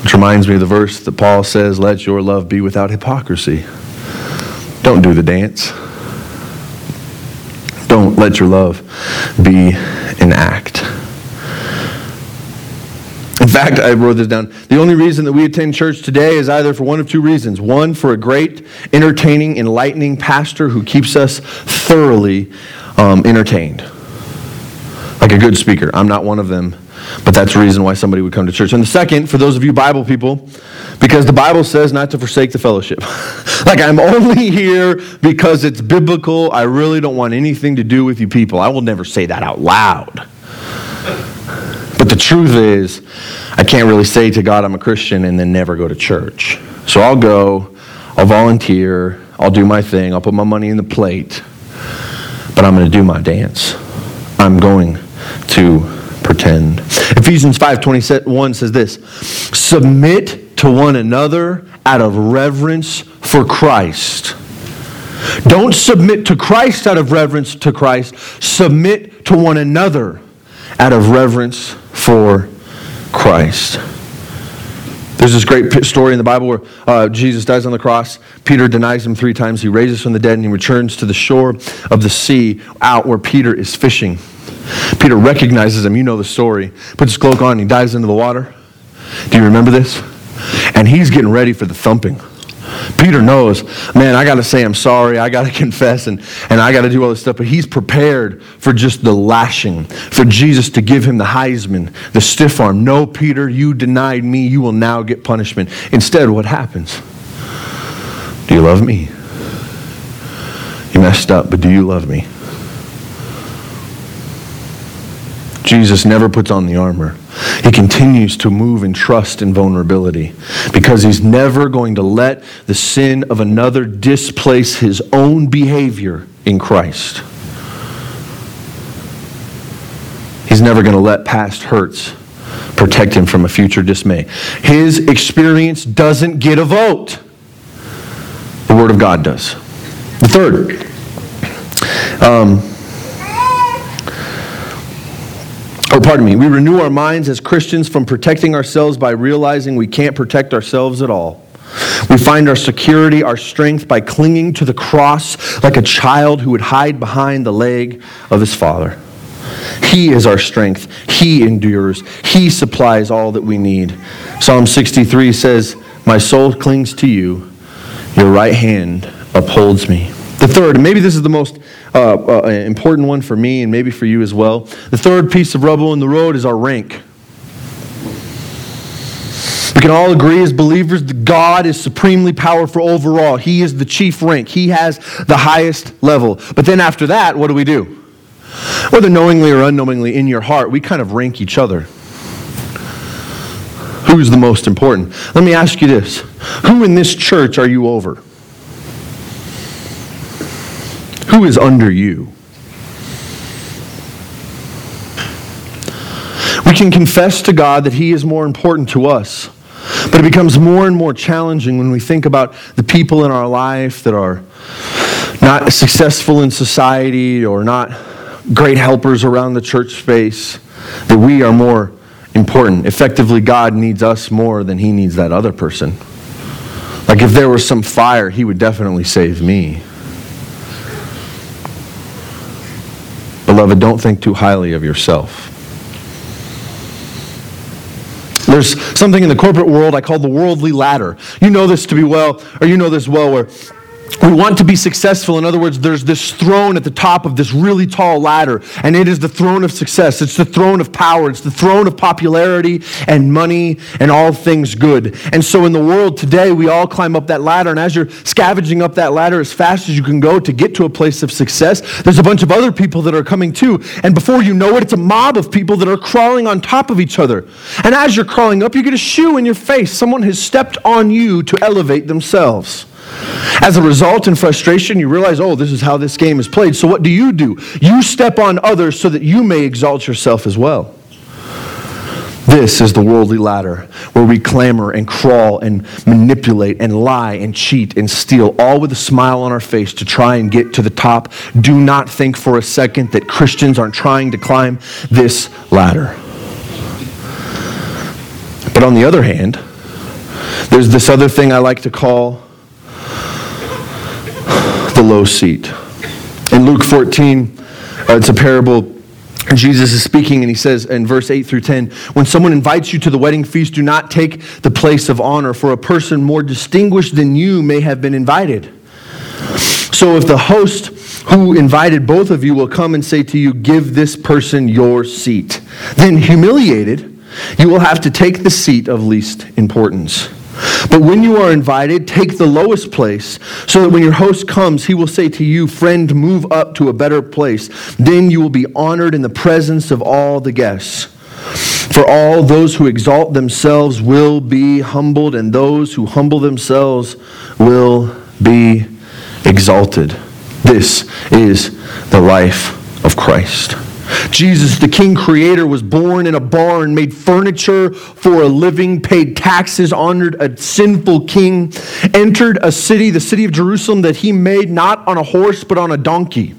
Which reminds me of the verse that Paul says, Let your love be without hypocrisy. Don't do the dance. Don't let your love be an act. In fact, I wrote this down. The only reason that we attend church today is either for one of two reasons. One, for a great, entertaining, enlightening pastor who keeps us thoroughly um, entertained. Like a good speaker. I'm not one of them. But that's the reason why somebody would come to church. And the second, for those of you Bible people, because the Bible says not to forsake the fellowship. [LAUGHS] like I'm only here because it's biblical. I really don't want anything to do with you people. I will never say that out loud. But the truth is, I can't really say to God I'm a Christian and then never go to church. So I'll go, I'll volunteer, I'll do my thing, I'll put my money in the plate, but I'm going to do my dance. I'm going to pretend. Ephesians 5:21 says this, "Submit to one another out of reverence for Christ." Don't submit to Christ out of reverence to Christ. Submit to one another out of reverence for Christ. There's this great story in the Bible where uh, Jesus dies on the cross. Peter denies him three times. He raises from the dead and he returns to the shore of the sea out where Peter is fishing. Peter recognizes him. You know the story. Puts his cloak on, he dives into the water. Do you remember this? And he's getting ready for the thumping. Peter knows, man, I got to say I'm sorry. I got to [LAUGHS] confess and, and I got to do all this stuff. But he's prepared for just the lashing, for Jesus to give him the Heisman, the stiff arm. No, Peter, you denied me. You will now get punishment. Instead, what happens? Do you love me? You messed up, but do you love me? Jesus never puts on the armor. He continues to move in trust and vulnerability because he's never going to let the sin of another displace his own behavior in Christ. He's never going to let past hurts protect him from a future dismay. His experience doesn't get a vote, the Word of God does. The third, um, or pardon me, we renew our minds as Christians from protecting ourselves by realizing we can't protect ourselves at all. We find our security, our strength by clinging to the cross like a child who would hide behind the leg of his father. He is our strength. He endures. He supplies all that we need. Psalm 63 says, My soul clings to you. Your right hand upholds me. The third, and maybe this is the most uh, uh, important one for me and maybe for you as well. The third piece of rubble in the road is our rank. We can all agree as believers that God is supremely powerful overall. He is the chief rank, He has the highest level. But then after that, what do we do? Whether knowingly or unknowingly in your heart, we kind of rank each other. Who's the most important? Let me ask you this Who in this church are you over? Who is under you? We can confess to God that He is more important to us, but it becomes more and more challenging when we think about the people in our life that are not successful in society or not great helpers around the church space, that we are more important. Effectively, God needs us more than He needs that other person. Like if there was some fire, He would definitely save me. Beloved, don't think too highly of yourself. There's something in the corporate world I call the worldly ladder. You know this to be well, or you know this well, where we want to be successful. In other words, there's this throne at the top of this really tall ladder, and it is the throne of success. It's the throne of power. It's the throne of popularity and money and all things good. And so, in the world today, we all climb up that ladder, and as you're scavenging up that ladder as fast as you can go to get to a place of success, there's a bunch of other people that are coming too. And before you know it, it's a mob of people that are crawling on top of each other. And as you're crawling up, you get a shoe in your face. Someone has stepped on you to elevate themselves. As a result, in frustration, you realize, oh, this is how this game is played. So what do you do? You step on others so that you may exalt yourself as well. This is the worldly ladder where we clamor and crawl and manipulate and lie and cheat and steal, all with a smile on our face to try and get to the top. Do not think for a second that Christians aren't trying to climb this ladder. But on the other hand, there's this other thing I like to call the low seat. In Luke 14, uh, it's a parable. Jesus is speaking, and he says in verse 8 through 10 When someone invites you to the wedding feast, do not take the place of honor, for a person more distinguished than you may have been invited. So if the host who invited both of you will come and say to you, Give this person your seat, then humiliated, you will have to take the seat of least importance. But when you are invited, take the lowest place, so that when your host comes, he will say to you, Friend, move up to a better place. Then you will be honored in the presence of all the guests. For all those who exalt themselves will be humbled, and those who humble themselves will be exalted. This is the life of Christ. Jesus, the King Creator, was born in a barn, made furniture for a living, paid taxes, honored a sinful king, entered a city, the city of Jerusalem, that he made not on a horse but on a donkey.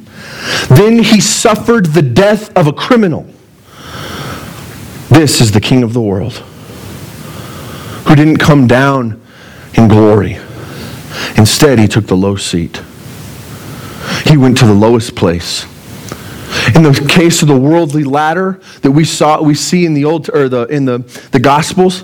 Then he suffered the death of a criminal. This is the King of the world, who didn't come down in glory. Instead, he took the low seat. He went to the lowest place in the case of the worldly ladder that we saw, we see in the old or the in the, the gospels,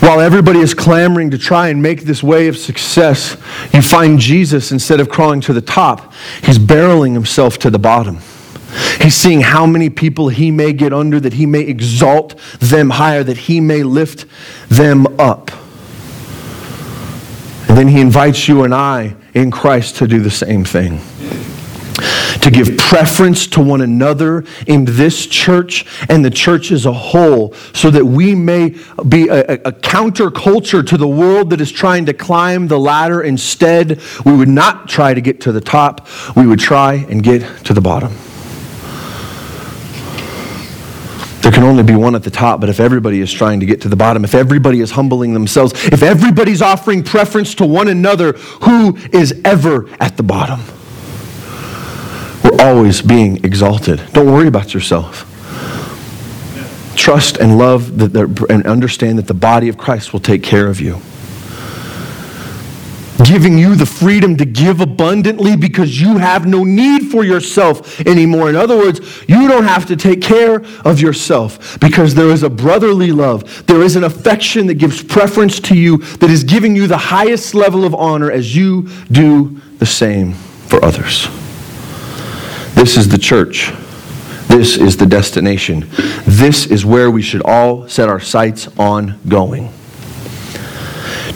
while everybody is clamoring to try and make this way of success, you find Jesus instead of crawling to the top, he's barreling himself to the bottom. He's seeing how many people he may get under, that he may exalt them higher, that he may lift them up. And then he invites you and I in Christ to do the same thing. To give preference to one another in this church and the church as a whole so that we may be a, a counterculture to the world that is trying to climb the ladder. Instead, we would not try to get to the top, we would try and get to the bottom. There can only be one at the top, but if everybody is trying to get to the bottom, if everybody is humbling themselves, if everybody's offering preference to one another, who is ever at the bottom? Always being exalted. Don't worry about yourself. Trust and love and understand that the body of Christ will take care of you giving you the freedom to give abundantly because you have no need for yourself anymore. In other words, you don't have to take care of yourself because there is a brotherly love. There is an affection that gives preference to you that is giving you the highest level of honor as you do the same for others. This is the church. This is the destination. This is where we should all set our sights on going.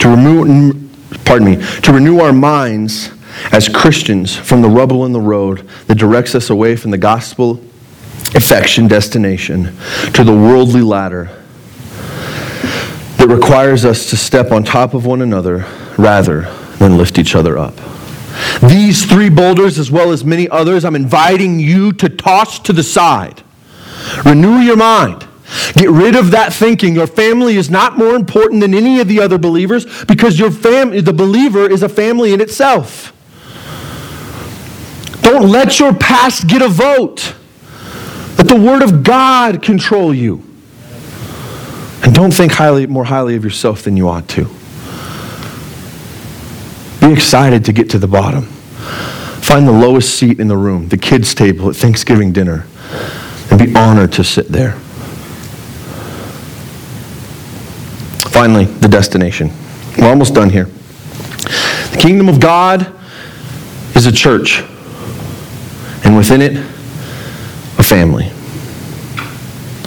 To remove pardon me, to renew our minds as Christians from the rubble in the road that directs us away from the gospel affection destination to the worldly ladder that requires us to step on top of one another rather than lift each other up. These three boulders, as well as many others, I'm inviting you to toss to the side. Renew your mind. Get rid of that thinking. Your family is not more important than any of the other believers because your fam- the believer is a family in itself. Don't let your past get a vote. Let the Word of God control you. And don't think highly, more highly of yourself than you ought to. Be excited to get to the bottom. Find the lowest seat in the room, the kids' table at Thanksgiving dinner, and be honored to sit there. Finally, the destination. We're almost done here. The kingdom of God is a church, and within it, a family.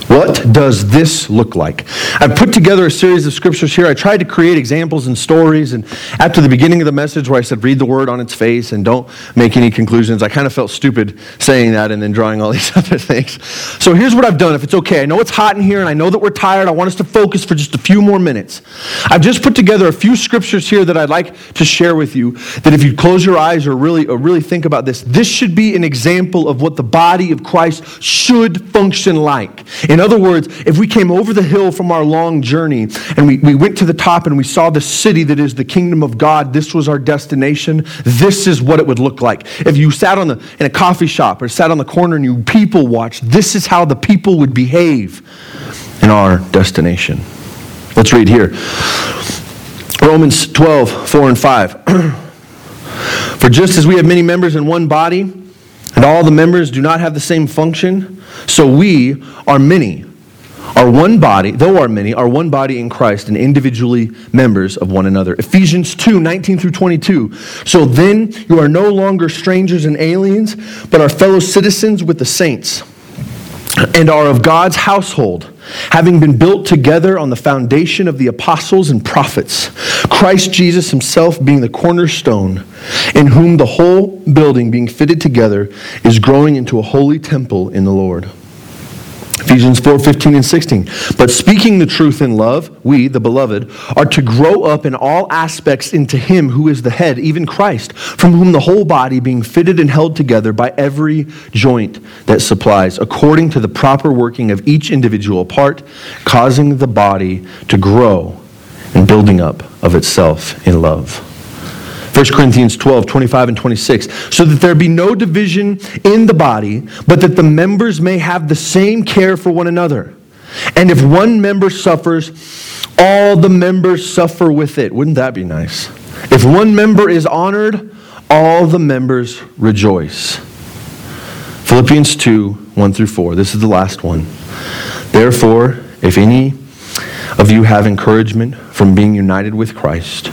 What does this look like? I've put together a series of scriptures here. I tried to create examples and stories. And after the beginning of the message, where I said, read the word on its face and don't make any conclusions, I kind of felt stupid saying that and then drawing all [LAUGHS] these other things. So here's what I've done, if it's okay. I know it's hot in here and I know that we're tired. I want us to focus for just a few more minutes. I've just put together a few scriptures here that I'd like to share with you. That if you close your eyes or really, or really think about this, this should be an example of what the body of Christ should function like. In in other words, if we came over the hill from our long journey and we, we went to the top and we saw the city that is the kingdom of God, this was our destination, this is what it would look like. If you sat on the, in a coffee shop or sat on the corner and you people watched, this is how the people would behave in our destination. Let's read here Romans 12, 4 and 5. [CLEARS THROAT] For just as we have many members in one body, and all the members do not have the same function, so we are many, are one body, though are many, are one body in Christ and individually members of one another. Ephesians 2 19 through 22. So then you are no longer strangers and aliens, but are fellow citizens with the saints and are of God's household, having been built together on the foundation of the apostles and prophets, Christ Jesus himself being the cornerstone, in whom the whole building being fitted together is growing into a holy temple in the Lord. Ephesians 4 15 and 16. But speaking the truth in love, we, the beloved, are to grow up in all aspects into Him who is the head, even Christ, from whom the whole body, being fitted and held together by every joint that supplies, according to the proper working of each individual part, causing the body to grow and building up of itself in love. 1 Corinthians 12, 25 and 26. So that there be no division in the body, but that the members may have the same care for one another. And if one member suffers, all the members suffer with it. Wouldn't that be nice? If one member is honored, all the members rejoice. Philippians 2, 1 through 4. This is the last one. Therefore, if any of you have encouragement from being united with Christ,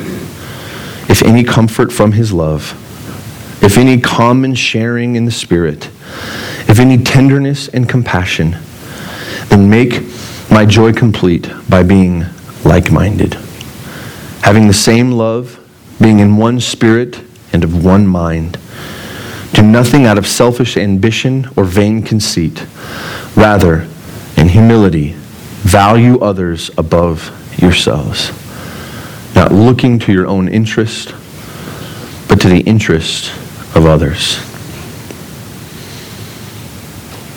if any comfort from his love, if any common sharing in the Spirit, if any tenderness and compassion, then make my joy complete by being like minded, having the same love, being in one spirit and of one mind. Do nothing out of selfish ambition or vain conceit. Rather, in humility, value others above yourselves, not looking to your own interest, but to the interest of others.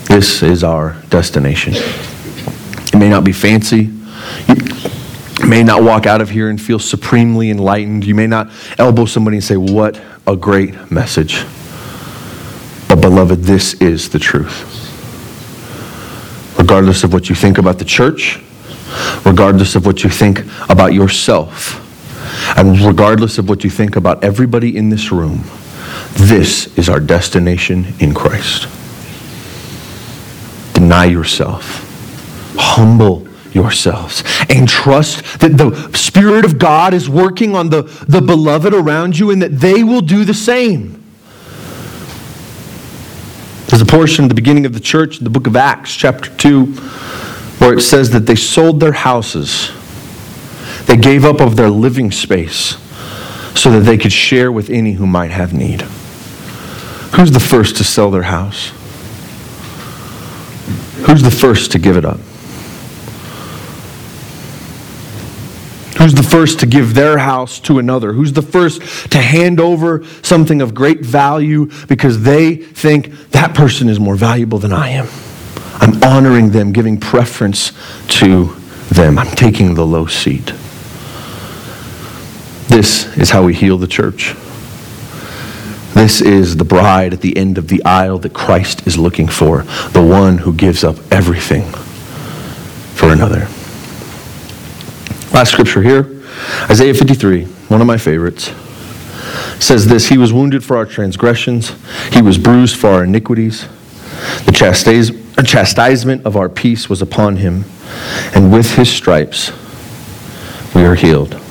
This is our destination. It may not be fancy. You may not walk out of here and feel supremely enlightened. You may not elbow somebody and say, What a great message. But, beloved, this is the truth. Regardless of what you think about the church, regardless of what you think about yourself, and regardless of what you think about everybody in this room, this is our destination in Christ. Deny yourself, humble yourselves, and trust that the Spirit of God is working on the, the beloved around you and that they will do the same. There's a portion at the beginning of the church in the book of Acts, chapter 2, where it says that they sold their houses. They gave up of their living space so that they could share with any who might have need. Who's the first to sell their house? Who's the first to give it up? Who's the first to give their house to another? Who's the first to hand over something of great value because they think that person is more valuable than I am? I'm honoring them, giving preference to them. I'm taking the low seat. This is how we heal the church. This is the bride at the end of the aisle that Christ is looking for, the one who gives up everything for another. Last scripture here Isaiah 53, one of my favorites, says this He was wounded for our transgressions, He was bruised for our iniquities. The chastisement of our peace was upon Him, and with His stripes we are healed.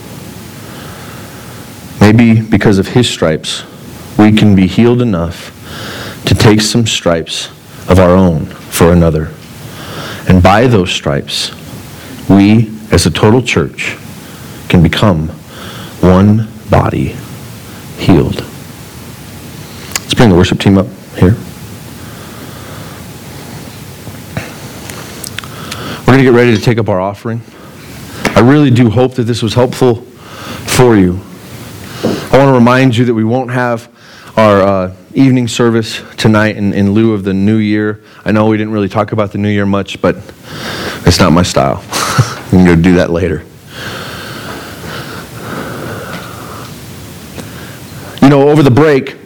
Maybe because of His stripes, we can be healed enough to take some stripes of our own for another. And by those stripes, we as a total church can become one body healed. Let's bring the worship team up here. We're going to get ready to take up our offering. I really do hope that this was helpful for you. I want to remind you that we won't have our uh, evening service tonight in, in lieu of the new year. I know we didn't really talk about the new year much, but it's not my style. [LAUGHS] We can go do that later. You know, over the break,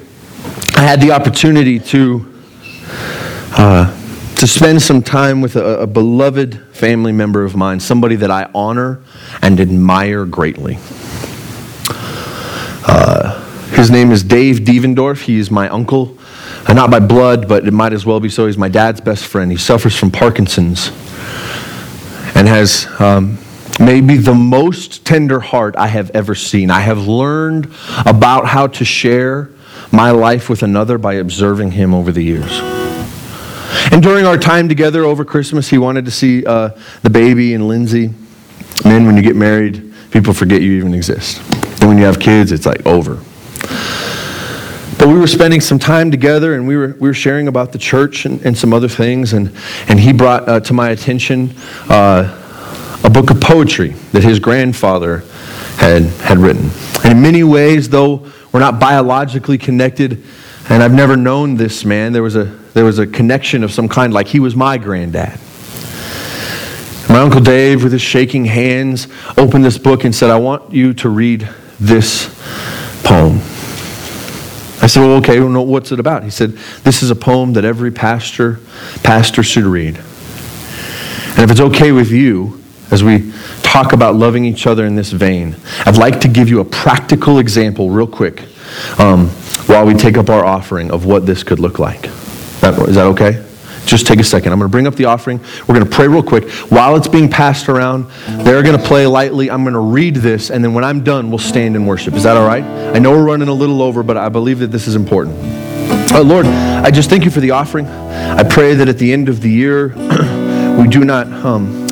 I had the opportunity to uh, to spend some time with a, a, beloved family member of mine, somebody that I honor and admire greatly. Uh, his name is Dave Devendorf. He is my uncle, uh, not by blood, but it might as well be so. He's my dad's best friend. He suffers from Parkinson's and has um, maybe the most tender heart I have ever seen. I have learned about how to share my life with another by observing him over the years. And during our time together over Christmas, he wanted to see uh, the baby and Lindsay. Men, when you get married, people forget you even exist. And when you have kids, it's like over. But we were spending some time together and we were, we were sharing about the church and, and some other things. And, and he brought uh, to my attention uh, a book of poetry that his grandfather had, had written. And in many ways, though we're not biologically connected, and I've never known this man, there was a, there was a connection of some kind, like he was my granddad. My Uncle Dave, with his shaking hands, opened this book and said, I want you to read this poem. I said, well, okay, well, what's it about? He said, this is a poem that every pastor, pastor should read. And if it's okay with you, as we talk about loving each other in this vein, I'd like to give you a practical example, real quick, um, while we take up our offering of what this could look like. Is that okay? Just take a second. I'm going to bring up the offering. We're going to pray real quick. While it's being passed around, they're going to play lightly. I'm going to read this, and then when I'm done, we'll stand and worship. Is that all right? I know we're running a little over, but I believe that this is important. Lord, I just thank you for the offering. I pray that at the end of the year, [CLEARS THROAT] we do not um,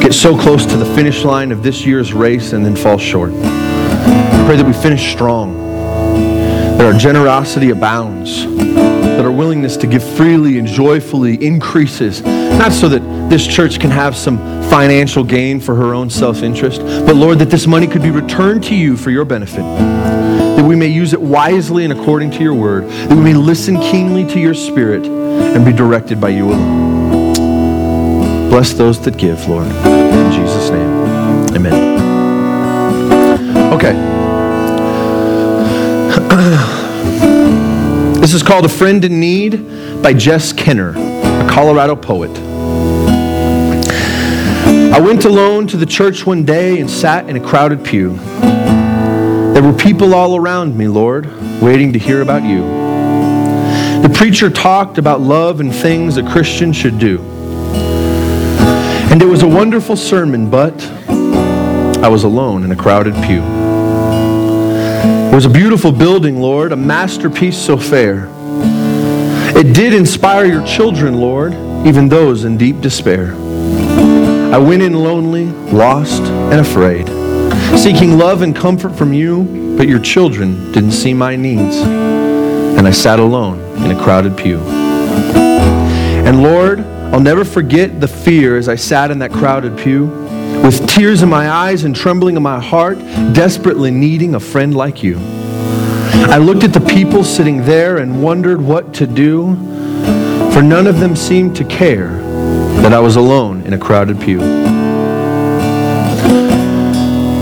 get so close to the finish line of this year's race and then fall short. I pray that we finish strong, that our generosity abounds, that our willingness to give freely and joyfully increases, not so that this church can have some financial gain for her own self interest, but Lord, that this money could be returned to you for your benefit, that we may use it wisely and according to your word, that we may listen keenly to your spirit and be directed by you alone. Bless those that give, Lord. In Jesus' name, amen. This is called A Friend in Need by Jess Kenner, a Colorado poet. I went alone to the church one day and sat in a crowded pew. There were people all around me, Lord, waiting to hear about you. The preacher talked about love and things a Christian should do. And it was a wonderful sermon, but I was alone in a crowded pew. It was a beautiful building, Lord, a masterpiece so fair. It did inspire your children, Lord, even those in deep despair. I went in lonely, lost, and afraid, seeking love and comfort from you, but your children didn't see my needs. And I sat alone in a crowded pew. And Lord, I'll never forget the fear as I sat in that crowded pew, with tears in my eyes and trembling in my heart, desperately needing a friend like you. I looked at the people sitting there and wondered what to do, for none of them seemed to care that I was alone in a crowded pew.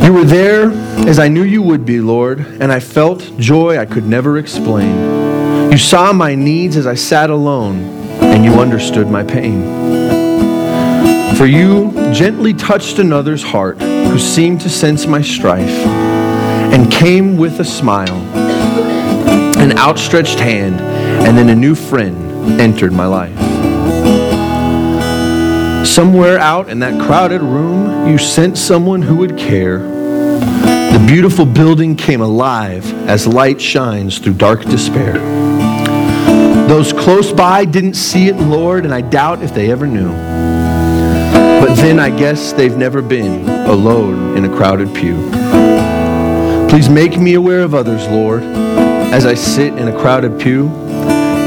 You were there as I knew you would be, Lord, and I felt joy I could never explain. You saw my needs as I sat alone, and you understood my pain. For you gently touched another's heart who seemed to sense my strife and came with a smile, an outstretched hand, and then a new friend entered my life. Somewhere out in that crowded room, you sent someone who would care. The beautiful building came alive as light shines through dark despair. Those close by didn't see it, Lord, and I doubt if they ever knew. But then I guess they've never been alone in a crowded pew. Please make me aware of others, Lord, as I sit in a crowded pew.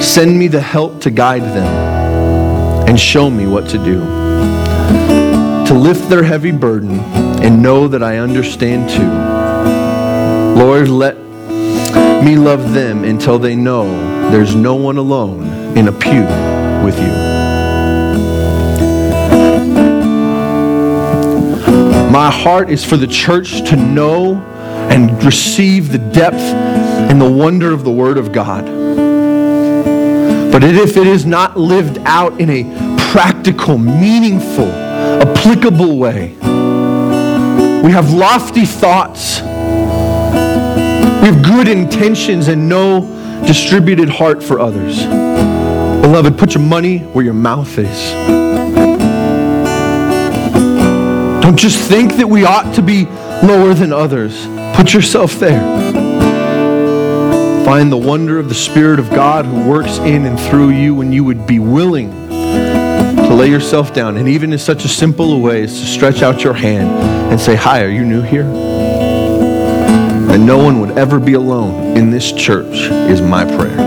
Send me the help to guide them and show me what to do. To lift their heavy burden and know that I understand too. Lord, let me love them until they know there's no one alone in a pew with you. My heart is for the church to know and receive the depth and the wonder of the Word of God. But if it is not lived out in a practical, meaningful, applicable way, we have lofty thoughts. We have good intentions and no distributed heart for others. Beloved, put your money where your mouth is. Don't just think that we ought to be lower than others. Put yourself there. Find the wonder of the Spirit of God who works in and through you when you would be willing to lay yourself down. And even in such a simple way as to stretch out your hand and say, Hi, are you new here? And no one would ever be alone in this church is my prayer.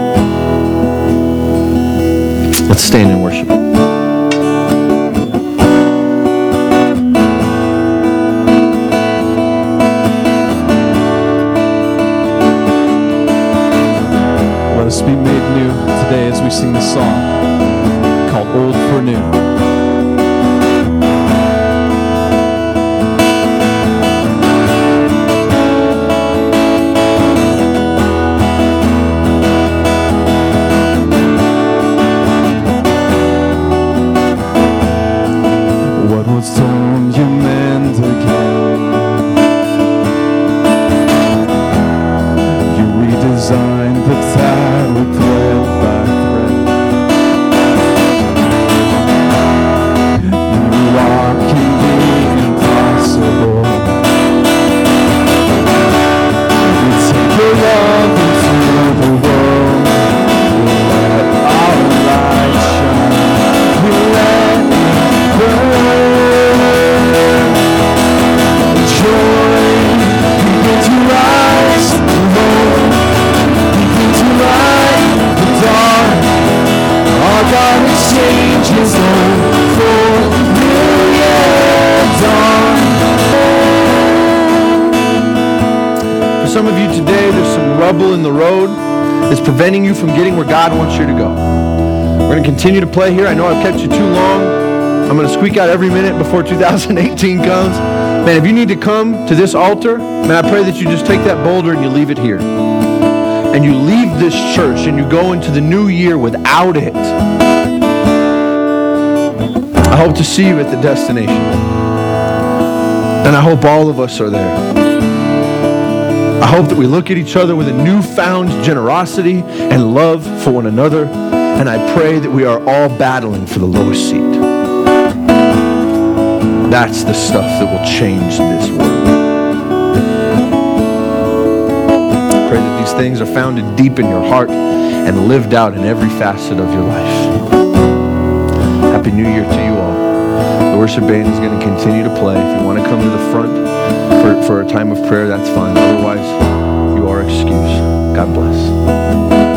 Let's stand and worship. Be made new today as we sing this song called Old for New. Continue to play here. I know I've kept you too long. I'm going to squeak out every minute before [LAUGHS] 2018 comes. Man, if you need to come to this altar, man, I pray that you just take that boulder and you leave it here. And you leave this church and you go into the new year without it. I hope to see you at the destination. And I hope all of us are there. I hope that we look at each other with a newfound generosity and love for one another. And I pray that we are all battling for the lowest seat. That's the stuff that will change this world. Pray that these things are founded deep in your heart and lived out in every facet of your life. Happy New Year to you all. The worship band is going to continue to play. If you want to come to the front for, for a time of prayer, that's fine. Otherwise, you are excused. God bless.